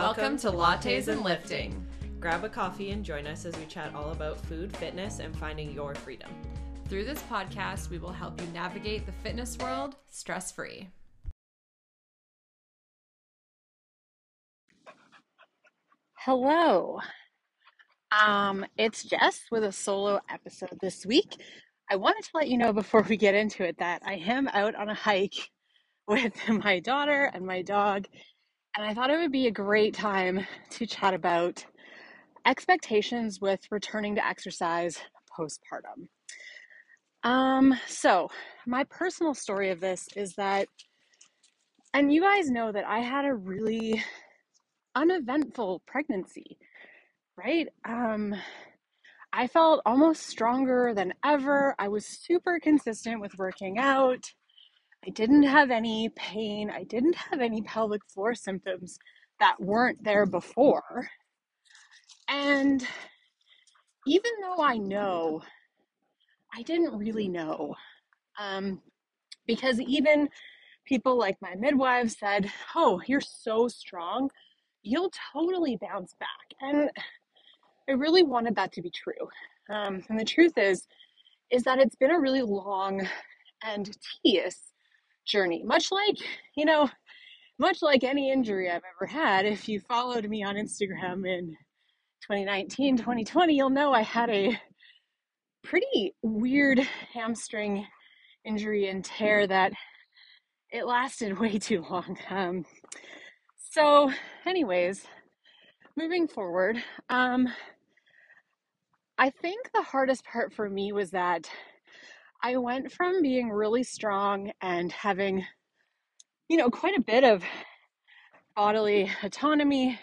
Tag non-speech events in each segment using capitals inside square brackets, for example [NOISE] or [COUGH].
Welcome to Lattes and Lifting. Grab a coffee and join us as we chat all about food, fitness, and finding your freedom. Through this podcast, we will help you navigate the fitness world stress free. Hello. Um, it's Jess with a solo episode this week. I wanted to let you know before we get into it that I am out on a hike [LAUGHS] with my daughter and my dog, and I thought it would be a great time to chat about expectations with returning to exercise postpartum. Um, so my personal story of this is that, and you guys know that I had a really uneventful pregnancy, right? Um, I felt almost stronger than ever. I was super consistent with working out. I didn't have any pain. I didn't have any pelvic floor symptoms that weren't there before. And even though I know, I didn't really know. Um, because even people like my midwife said, Oh, you're so strong you'll totally bounce back. And I really wanted that to be true. Um, and the truth is, is that it's been a really long and tedious journey. Much like, you know, much like any injury I've ever had, if you followed me on Instagram in 2019, 2020, you'll know I had a pretty weird hamstring injury and tear that it lasted way too long. Um, so, anyways, moving forward, um, I think the hardest part for me was that I went from being really strong and having, you know, quite a bit of bodily autonomy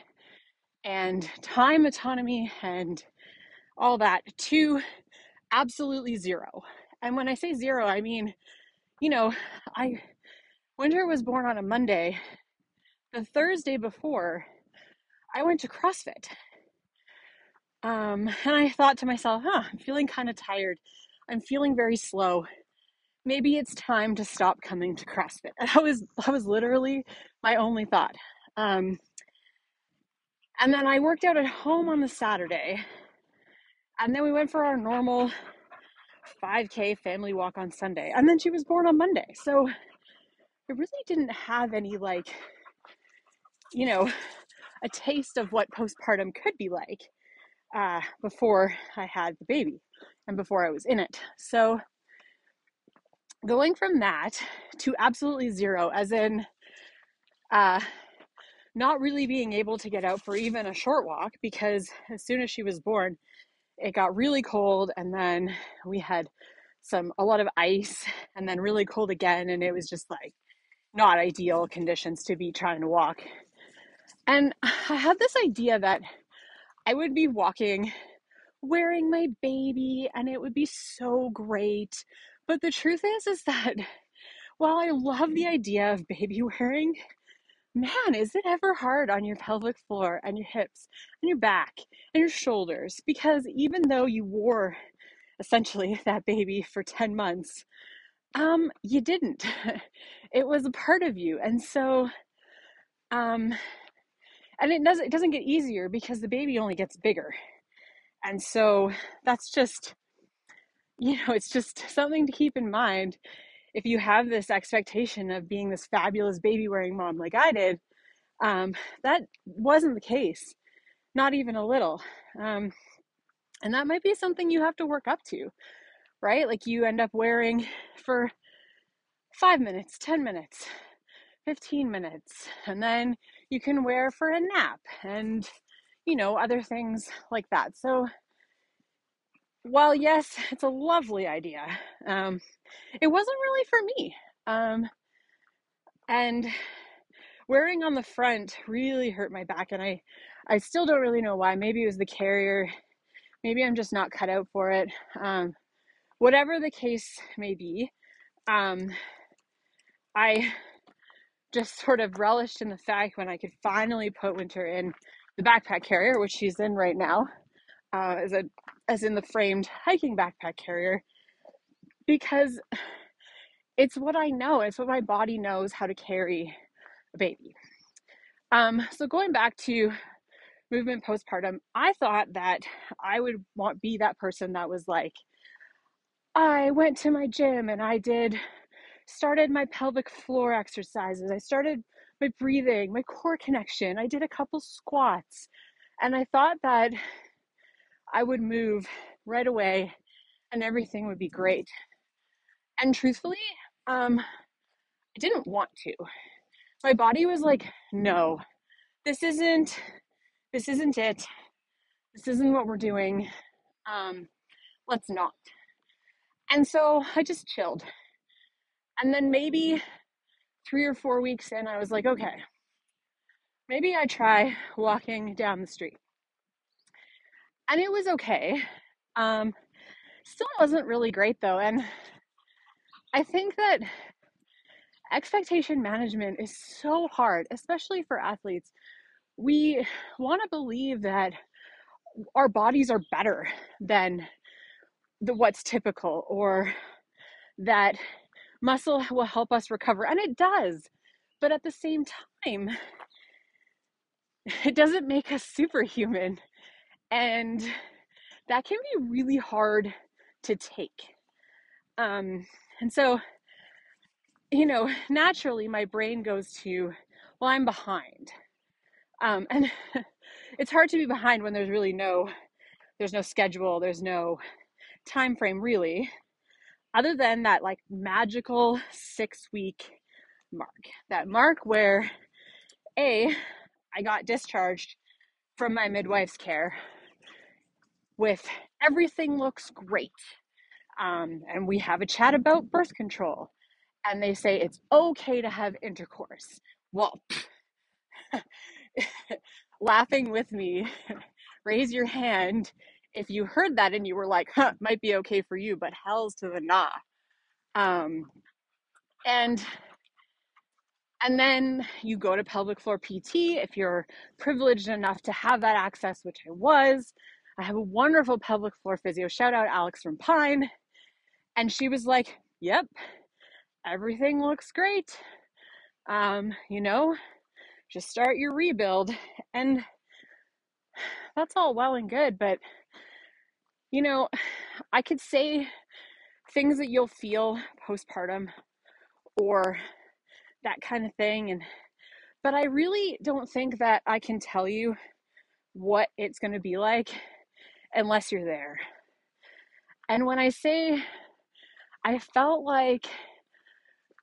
and time autonomy and all that to absolutely zero. And when I say zero, I mean, you know, I Winter was born on a Monday the Thursday before, I went to CrossFit. Um, and I thought to myself, huh, I'm feeling kind of tired. I'm feeling very slow. Maybe it's time to stop coming to CrossFit. [LAUGHS] That was that was literally my only thought. Um, and then I worked out at home on the Saturday. And then we went for our normal 5K family walk on Sunday. And then she was born on Monday. So I really didn't have any like you know, a taste of what postpartum could be like uh, before I had the baby and before I was in it. So, going from that to absolutely zero, as in uh, not really being able to get out for even a short walk because as soon as she was born, it got really cold and then we had some a lot of ice and then really cold again and it was just like not ideal conditions to be trying to walk and I had this idea that I would be walking wearing my baby and it would be so great. But the truth is is that [LAUGHS] while I love the idea of baby wearing, man, is it ever hard on your pelvic floor and your hips and your back and your shoulders because even though you wore essentially that baby for 10 months, um you didn't. [LAUGHS] It was a part of you. And so um and it doesn't it doesn't get easier because the baby only gets bigger and so that's just you know it's just something to keep in mind. If you have this expectation of being this fabulous baby wearing mom like i did um, that wasn't the case not even a little. Um, and that might be something you have to work up to right? Like you end up wearing for five minutes ten minutes 15 minutes and then you can wear for a nap and you know other things like that. So while yes it's a lovely idea um, it wasn't really for me um, and wearing on the front really hurt my back and i i still don't really know why. Maybe it was the carrier. Maybe i'm just not cut out for it um, whatever the case may be um, i just sort of relished in the fact when I could finally put Winter in the backpack carrier, which she's in right now, uh, as a as in the framed hiking backpack carrier, because it's what I know. It's what my body knows how to carry a baby. Um, so going back to movement postpartum, I thought that I would want be that person that was like, I went to my gym and I did started my pelvic floor exercises. I started my breathing, my core connection. I did a couple squats. And I thought that I would move right away and everything would be great. And truthfully, um, I didn't want to. My body was like, no, this isn't, this isn't it. This isn't what we're doing. Um, let's not. And so I just chilled. And then maybe three or four weeks in, I was like, okay, maybe I try walking down the street. And it was okay. Um, still wasn't really great though. And I think that expectation management is so hard, especially for athletes. We want to believe that our bodies are better than the what's typical or that muscle will help us recover and it does. But at the same time, [SIGHS] it doesn't make us superhuman. And that can be really hard to take. Um, and so, you know, naturally my brain goes to, well, I'm behind. Um, [LAUGHS] and it's hard to be behind when there's really no there's no schedule, there's no time frame really, other than that like magical six week mark. That mark where A, I got discharged from my midwife's care with everything looks great. Um, and we have a chat about birth control. And they say it's okay to have intercourse. Well, [LAUGHS] laughing with me, [LAUGHS] raise your hand if you heard that and you were like, huh, might be okay for you, but hell's to the nah. Um, and and then you go to pelvic floor PT if you're privileged enough to have that access, which I was. I have a wonderful pelvic floor physio. Shout out Alex from Pine. And she was like, Yep, everything looks great. Um, you know, just start your rebuild. And that's all well and good, but you know, I could say things that you'll feel postpartum or that kind of thing and but I really don't think that I can tell you what it's going to be like unless you're there. And when I say I felt like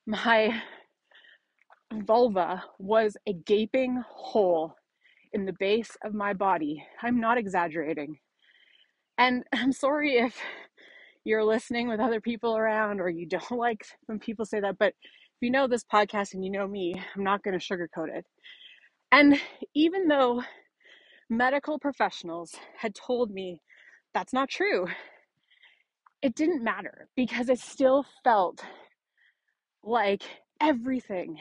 my vulva was a gaping hole in the base of my body. I'm not exaggerating. And [LAUGHS] I'm sorry if you're listening with other people around or you don't [LAUGHS] like when people say that, but if you know this podcast and you know me, I'm not going to sugarcoat it. And even though medical professionals had told me that's not true, it didn't matter because it still felt like everything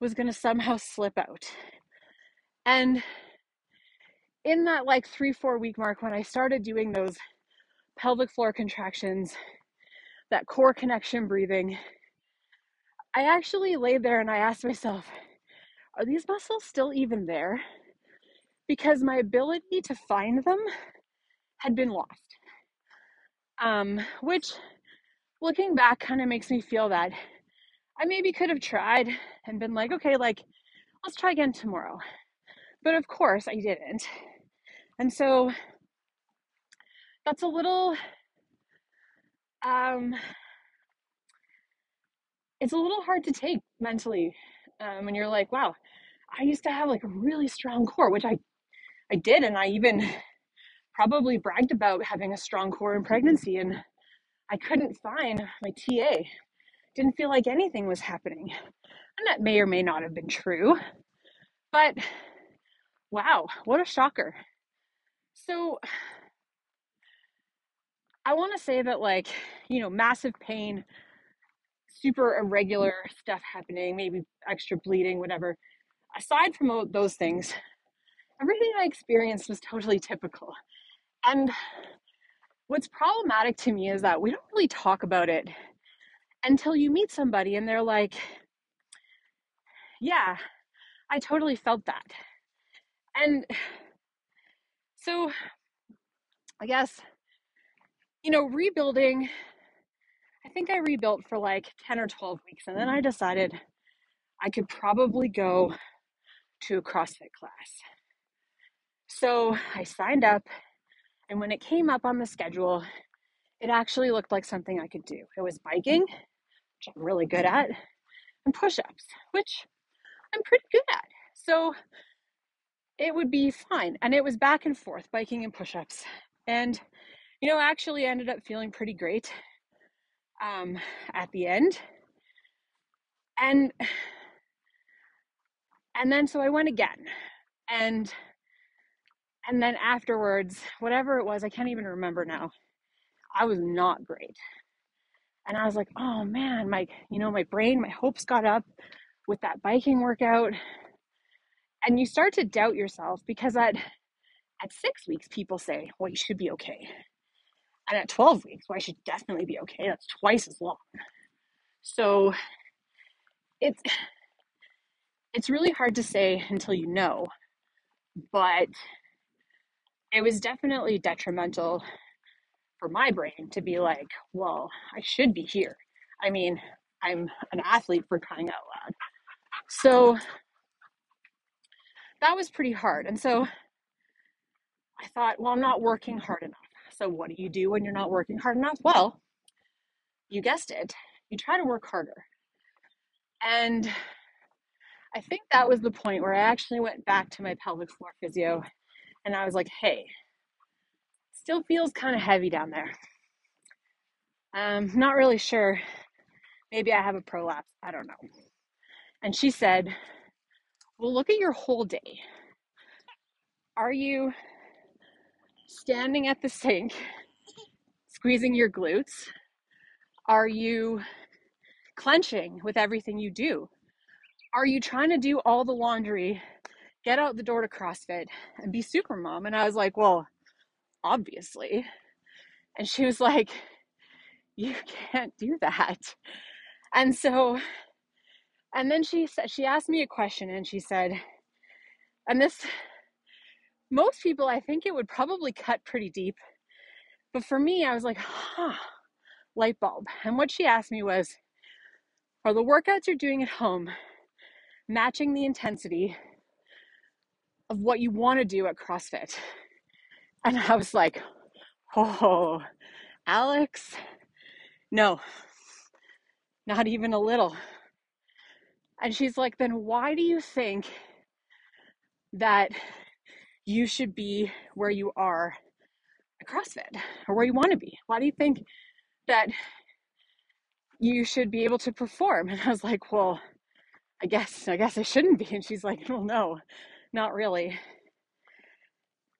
was going to somehow slip out. And in that like three, four week mark, when I started doing those pelvic floor contractions, that core connection breathing, I actually laid there and I asked myself, are these muscles still even there? Because my ability to find them had been lost. Um, which, looking back, kind of makes me feel that I maybe could have tried and been like, okay, like, let's try again tomorrow. But of course, I didn't. And so that's a little, um, it's a little hard to take mentally um, when you're like, wow, I used to have like a really strong core, which I, I did. And I even probably bragged about having a strong core in pregnancy. And I couldn't find my TA. Didn't feel like anything was happening. And that may or may not have been true. But wow, what a shocker. So I want to say that, like, you know, massive pain, super irregular stuff happening, maybe extra bleeding, whatever. Aside from those things, everything I experienced was totally typical. And what's problematic to me is that we don't really talk about it until you meet somebody and they're like, yeah, I totally felt that. And so I guess, you know, rebuilding, I think I rebuilt for like 10 or 12 weeks. And then I decided I could probably go to a CrossFit class. So I signed up. And when it came up on the schedule, it actually looked like something I could do. It was biking, which I'm really good at, and push ups, which I'm pretty good at. So it would be fine. And it was back and forth, biking and push ups. And, you know, actually ended up feeling pretty great um, at the end. And and then so I went again. And and then afterwards, whatever it was, I can't even remember now. I was not great. And I was like, oh man, my, you know, my brain, my hopes got up with that biking workout. And you start to doubt yourself because at at six weeks, people say, well, you should be okay. And at 12 weeks, well, I should definitely be okay. That's twice as long. So it's it's really hard to say until you know, but it was definitely detrimental for my brain to be like, well, I should be here. I mean, I'm an athlete for crying out loud. So that was pretty hard. And so I thought, well, I'm not working hard enough. So what do you do when you're not working hard enough? Well, you guessed it, you try to work harder. And I think that was the point where I actually went back to my pelvic floor physio and I was like, hey, still feels kind of heavy down there. Um, not really sure. Maybe I have a prolapse. I don't know. And she said, well, look at your whole day. Are you standing at the sink, squeezing your glutes? Are you clenching with everything you do? Are you trying to do all the laundry, get out the door to CrossFit, and be super mom? And I was like, well, obviously. And she was like, you can't do that. And so, and then she said, she asked me a question and she said, and this most people, I think it would probably cut pretty deep. But for me, I was like, huh, light bulb. And what she asked me was, are the workouts you're doing at home matching the intensity of what you want to do at CrossFit? And I was like, oh, Alex, no, not even a little. And she's like, then why do you think that you should be where you are at CrossFit or where you want to be? Why do you think that you should be able to perform? [LAUGHS] And I was like, well, I guess, I guess I shouldn't be. And she's like, well, no, not really.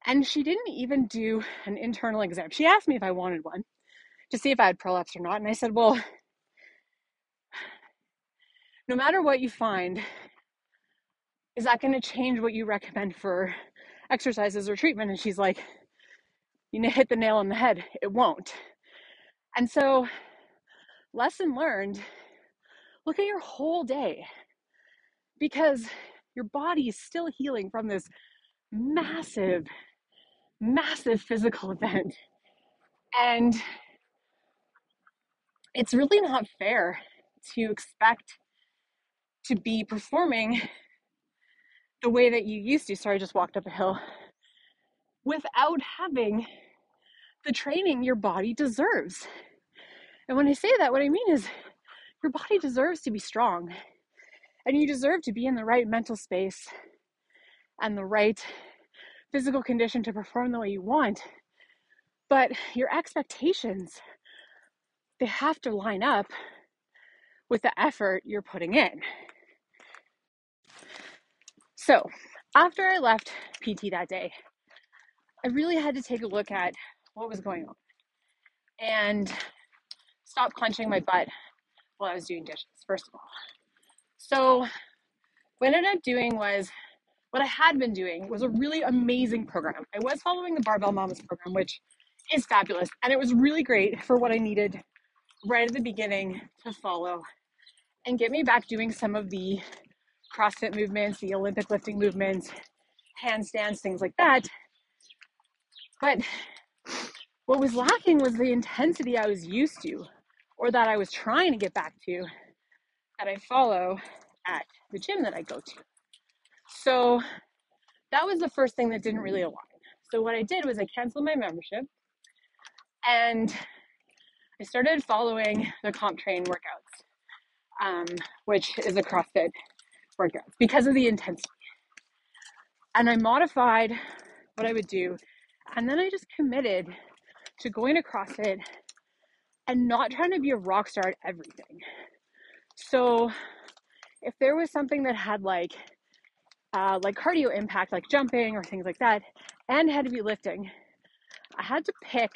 And she didn't even do an internal exam. She asked me if I wanted one to see if I had prolapse or not. And I said, well, no matter what you find, is that going to change what you recommend for exercises or treatment. And she's like, you know, hit the nail on the head. It won't. And so, lesson learned look at your whole day because your body is still healing from this massive, massive physical event. And it's really not fair to expect to be performing the way that you used to. Sorry, I just walked up a hill without having the training your body deserves. And when I say that, what I mean is your body deserves to be strong and you deserve to be in the right mental space and the right physical condition to perform the way you want. But your expectations, they have to line up with the effort you're putting in. So, after I left PT that day, I really had to take a look at what was going on and stop clenching my butt while I was doing dishes, first of all. So, what I ended up doing was what I had been doing was a really amazing program. I was following the Barbell Mamas program, which is fabulous, and it was really great for what I needed right at the beginning to follow and get me back doing some of the CrossFit movements, the Olympic lifting movements, handstands, things like that. But what was lacking was the intensity I was used to or that I was trying to get back to that I follow at the gym that I go to. So that was the first thing that didn't really align. So what I did was I canceled my membership and I started following the CompTrain workouts, um, which is a CrossFit workout because of the intensity. And I modified what I would do, and then I just committed to going to CrossFit and not trying to be a rock star at everything. So if there was something that had like uh, like cardio impact, like jumping or things like that, and had to be lifting, I had to pick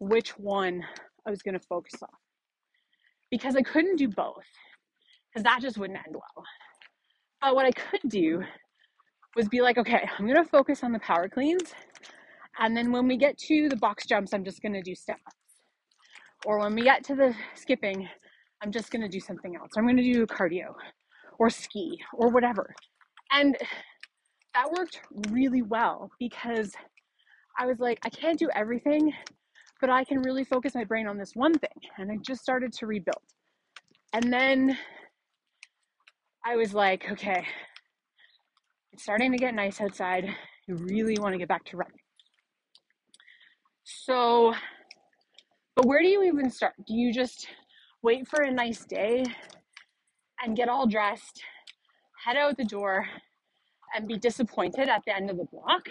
which one I was going to focus on because I couldn't do both because that just wouldn't end well. What I could do was be like, okay, I'm to focus on the power cleans. And then when we get to the box jumps, I'm just to do step ups. Or when we get to the skipping, I'm just to do something else. I'm to do cardio or ski or whatever. And that worked really well because I was like, I can't do everything, but I can really focus my brain on this one thing. And I just started to rebuild. And then I was like, okay, it's starting to get nice outside. I really want to get back to running. So, but where do you even start? Do you just wait for a nice day and get all dressed, head out the door, and be disappointed at the end of the block?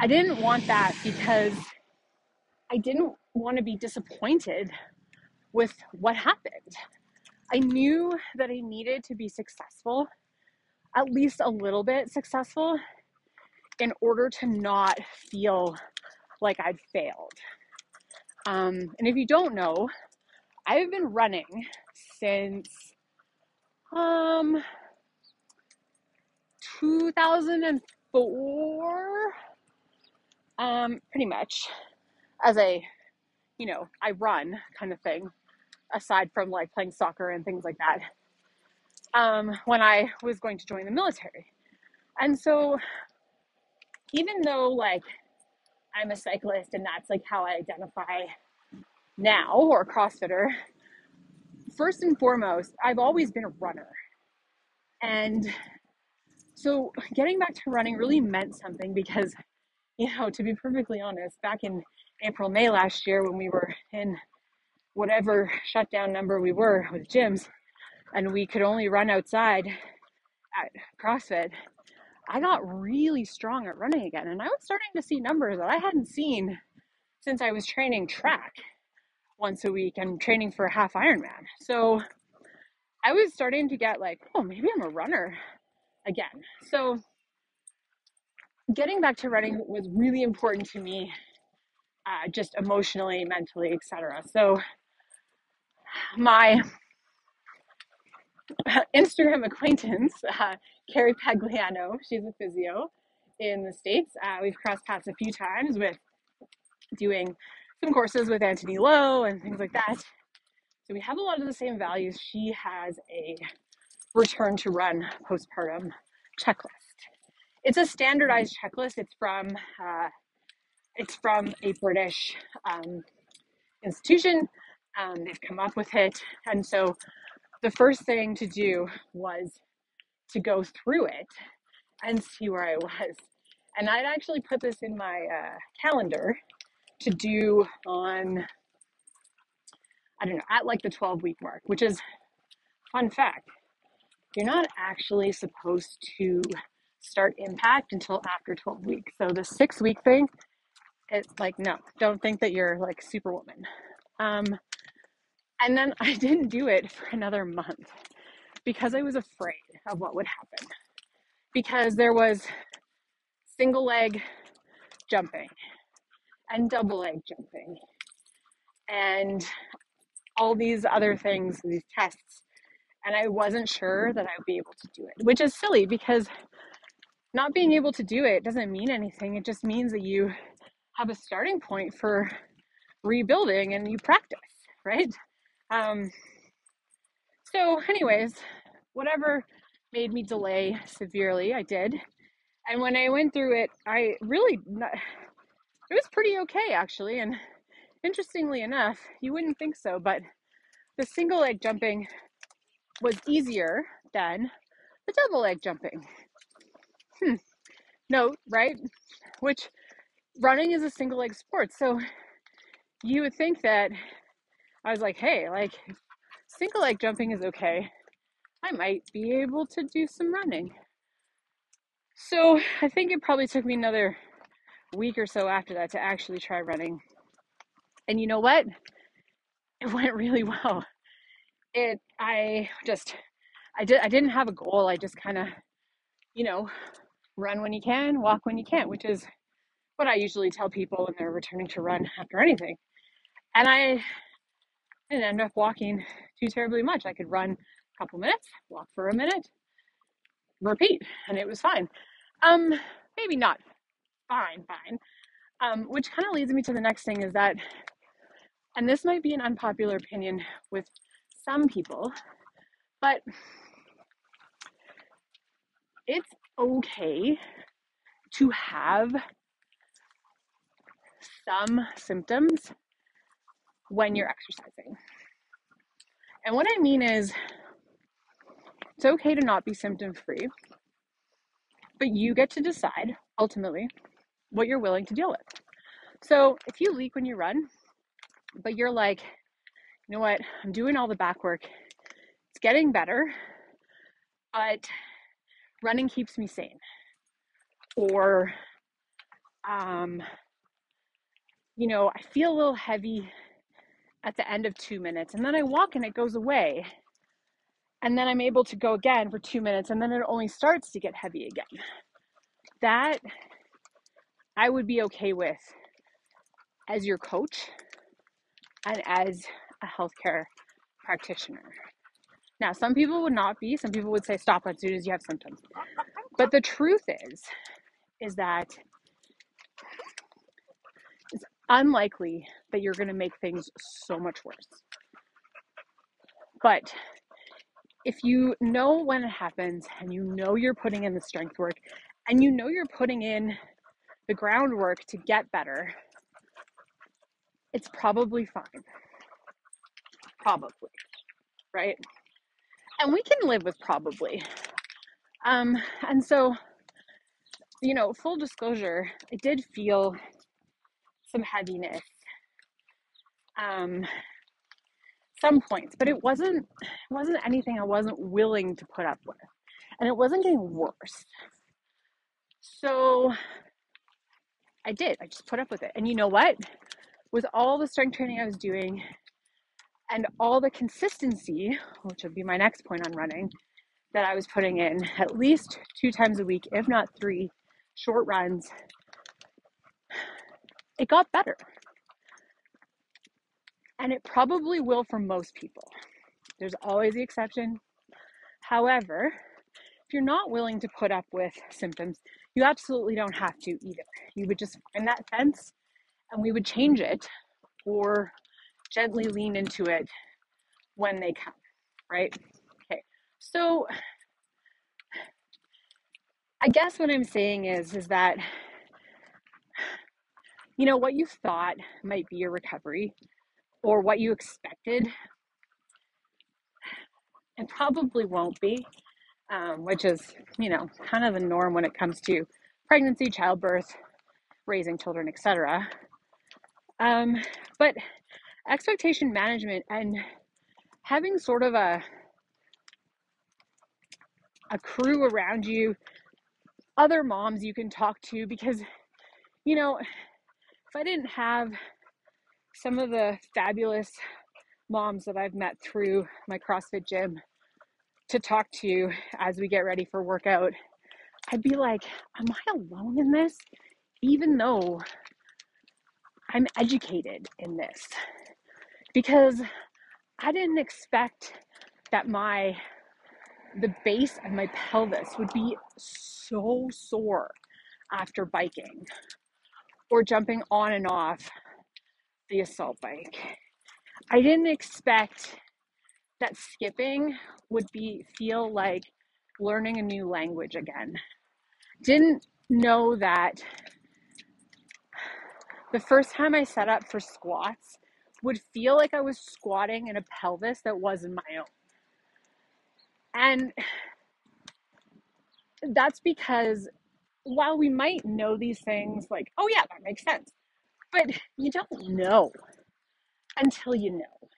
I didn't want that because I didn't want to be disappointed with what happened. I knew that I needed to be successful, at least a little bit successful, in order to not feel like I'd failed. Um, and if you don't know, I've been running since um 2004 um pretty much as a you know I run kind of thing aside from like playing soccer and things like that um when I was going to join the military and so even though like I'm a cyclist and that's like how I identify now or CrossFitter, first and foremost, I've always been a runner. And so getting back to running really meant something because, you know, to be perfectly honest, back in April, May last year when we were in whatever shutdown number we were with gyms and we could only run outside at CrossFit, I got really strong at running again. And I was starting to see numbers that I hadn't seen since I was training track once a week and training for a half Ironman. So I was starting to get like, oh, maybe I'm a runner again. So getting back to running was really important to me, uh, just emotionally, mentally, etc. So my Instagram acquaintance, uh, Carrie Pagliano, she's a physio in the States. Uh, we've crossed paths a few times with doing some courses with Antony Lo and things like that. So we have a lot of the same values. She has a return to run postpartum checklist. It's a standardized checklist. It's from uh, it's from a British um, institution. Um, they've come up with it, and so the first thing to do was to go through it and see where I was. And I'd actually put this in my uh, calendar to do on, I don't know, at like the 12 week mark, which is, fun fact, you're not actually supposed to start impact until after 12 weeks. So the six week thing, it's like, no, don't think that you're like superwoman. Um, and then I didn't do it for another month because I was afraid of what would happen. Because there was single leg jumping and double leg jumping and all these other things, these tests. And I wasn't sure that I would be able to do it, which is silly because not being able to do it doesn't mean anything. It just means that you have a starting point for rebuilding and you practice, right? Um, so, anyways, whatever made me delay severely. I did. And when I went through it, I really, it was pretty okay actually. And interestingly enough, you wouldn't think so, but the single leg jumping was easier than the double leg jumping. Hmm. Note, right? Which running is a single leg sport. So you would think that I was like, hey, like single leg jumping is okay. I might be able to do some running. So I think it probably took me another week or so after that to actually try running. And you know what? It [LAUGHS] went really well. It I just I did I didn't have a goal. I just kind of, you know, run when you can, walk when you can't, which is what I usually tell people when they're returning to run after anything. And I didn't end up walking too terribly much. I could run a couple minutes, walk for a minute, repeat, and it was fine. Um, maybe not fine, fine. Um, which kind of leads me to the next thing is that, and this might be an unpopular opinion with some people, but it's okay to have some symptoms when you're exercising. And what I mean is, it's okay to not be symptom free, but you get to decide ultimately what you're willing to deal with. So if you leak when you run, but you're like, you know what, I'm doing all the back work, it's getting better, but running keeps me sane. Or, um, you know, I feel a little heavy at the end of two minutes, and then I walk and it goes away. And then I'm able to go again for two minutes, and then it only starts to get heavy again. That I would be okay with as your coach and as a healthcare practitioner. Now, some people would not be. Some people would say stop as soon as you have symptoms. But the truth is, is that unlikely that you're going to make things so much worse. But if you know when it happens and you know you're putting in the strength work and you know you're putting in the groundwork to get better, it's probably fine. Probably, right? And we can live with probably. Um, and so, you know, full disclosure, I did feel some heaviness. Um, some points, but it wasn't it wasn't anything I wasn't willing to put up with. And it wasn't getting worse. So I did. I just put up with it. And you know what? With all the strength training I was doing and all the consistency, which would be my next point on running, that I was putting in at least two times a week, if not three, short runs, it got better. And it probably will for most people. There's always the exception. However, if you're not willing to put up with symptoms, you absolutely don't have to either. You would just find that fence and we would change it or gently lean into it when they come, right? Okay. So I guess what I'm saying is is that you know what you thought might be your recovery or what you expected and probably won't be um, which is you know kind of the norm when it comes to pregnancy childbirth raising children etc um, but expectation management and having sort of a a crew around you other moms you can talk to because you know if i didn't have some of the fabulous moms that i've met through my crossfit gym to talk to as we get ready for workout i'd be like am i alone in this? Even though i'm educated in this. Because I didn't expect that my the base of my pelvis would be so sore after biking or jumping on and off the assault bike. I didn't expect that skipping would be feel like learning a new language again. Didn't know that the first time I set up for squats would feel like I was squatting in a pelvis that wasn't my own. And that's because while we might know these things, like, oh yeah, that makes sense, but you don't know until you know.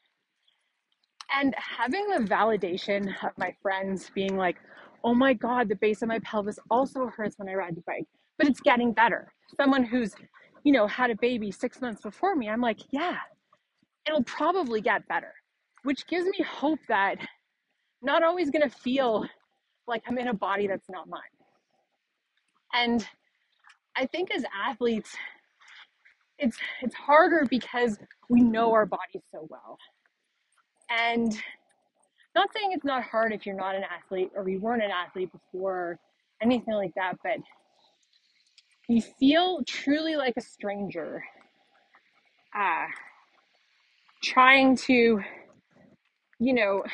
And having the validation of my friends being like, oh my God, the base of my pelvis also hurts when I ride the bike, but it's getting better. Someone who's, you know, had a baby six months before me, I'm like, yeah, it'll probably get better, which gives me hope that not always to feel like I'm in a body that's not mine. And I think as athletes, it's it's harder because we know our bodies so well. And not saying it's not hard if you're not an athlete or you weren't an athlete before anything like that, but you feel truly like a stranger. Uh, trying to, you know,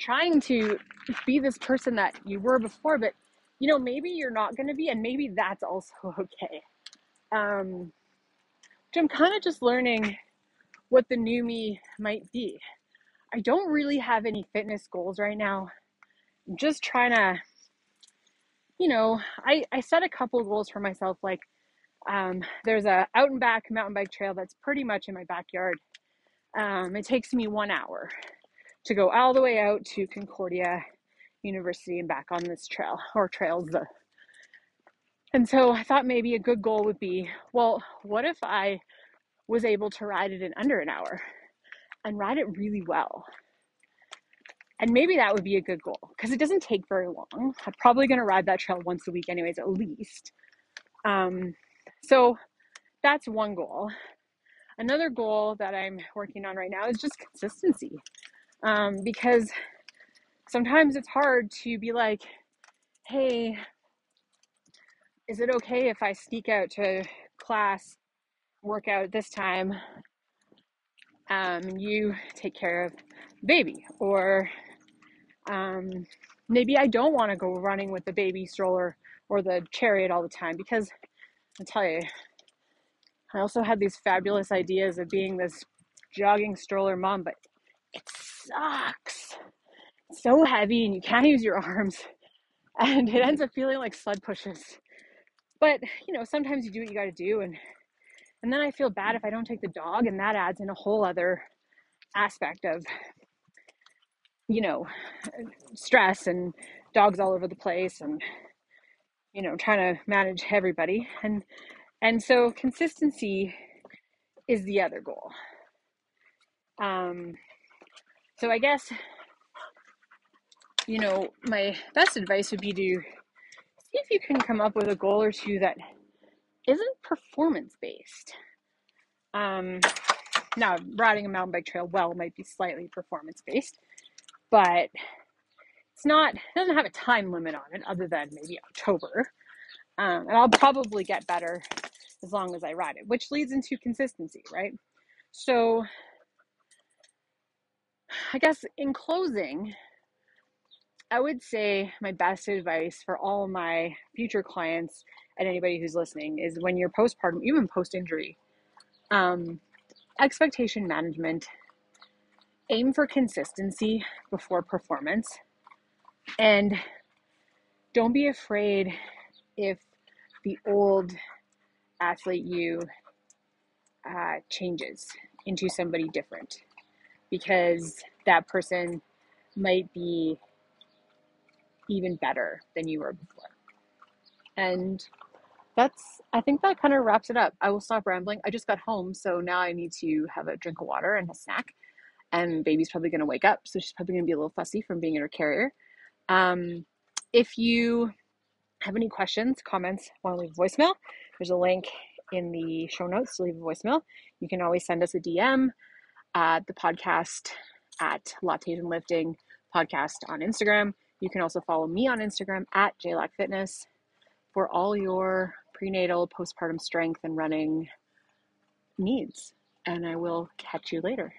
trying to be this person that you were before, but you know, maybe you're not going to be, and maybe that's also [LAUGHS] okay. Um, which I'm kind of just learning what the new me might be. I don't really have any fitness goals right now. I'm just trying to, you know, I, I set a couple goals for myself. Like, um, there's a out and back mountain bike trail that's pretty much in my backyard. Um, it takes me one hour to go all the way out to Concordia University and back on this trail [LAUGHS] or trails. And so I thought maybe a good goal would be well, what if I was able to ride it in under an hour and ride it really well? And maybe that would be a good goal because it doesn't take very long. I'm probably going to ride that trail once a week, anyways, at least. Um, so that's one goal. Another goal that I'm working on right now is just consistency um, because sometimes it's hard to be like, hey, is it okay if I sneak out to class, workout this time, um, you take care of baby? Or um, maybe I don't want to go running with the baby stroller or the chariot all the time because I tell you, I also had these fabulous ideas of being this jogging stroller mom, but it sucks so heavy and you can't use your arms [LAUGHS] and it ends up feeling like sled pushes. But you know sometimes you do what you got to do and and then i feel bad if i don't take the dog and that adds in a whole other aspect of you know stress and dogs all over the place and you know trying to manage everybody. And and so consistency is the other goal. Um so i guess you know, my best advice would be to see if you can come up with a goal or two that isn't performance based. Um, now, riding a mountain bike trail well might be slightly performance based, but it's not, it doesn't have a time limit on it other than maybe October. Um, and I'll probably get better as long as I ride it, which leads into consistency, right? So, I guess in closing, I would say my best advice for all my future clients and anybody who's listening is when you're postpartum, even post injury, um, expectation management, aim for consistency before performance, and don't be afraid if the old athlete you uh, changes into somebody different because that person might be even better than you were before. And that's, I think that kind of wraps it up. I will stop rambling. I just got home, so now I need to have a drink of water and a snack. And baby's probably going to wake up, so she's probably going to be a little fussy from being in her carrier. Um, if you have any questions, comments, want to leave a voicemail, there's a link in the show notes to leave a voicemail. You can always send us a DM at the podcast at Lattes and Lifting podcast on Instagram. You can also follow me on Instagram at JLackFitness for all your prenatal, postpartum strength, and running needs. And I will catch you later.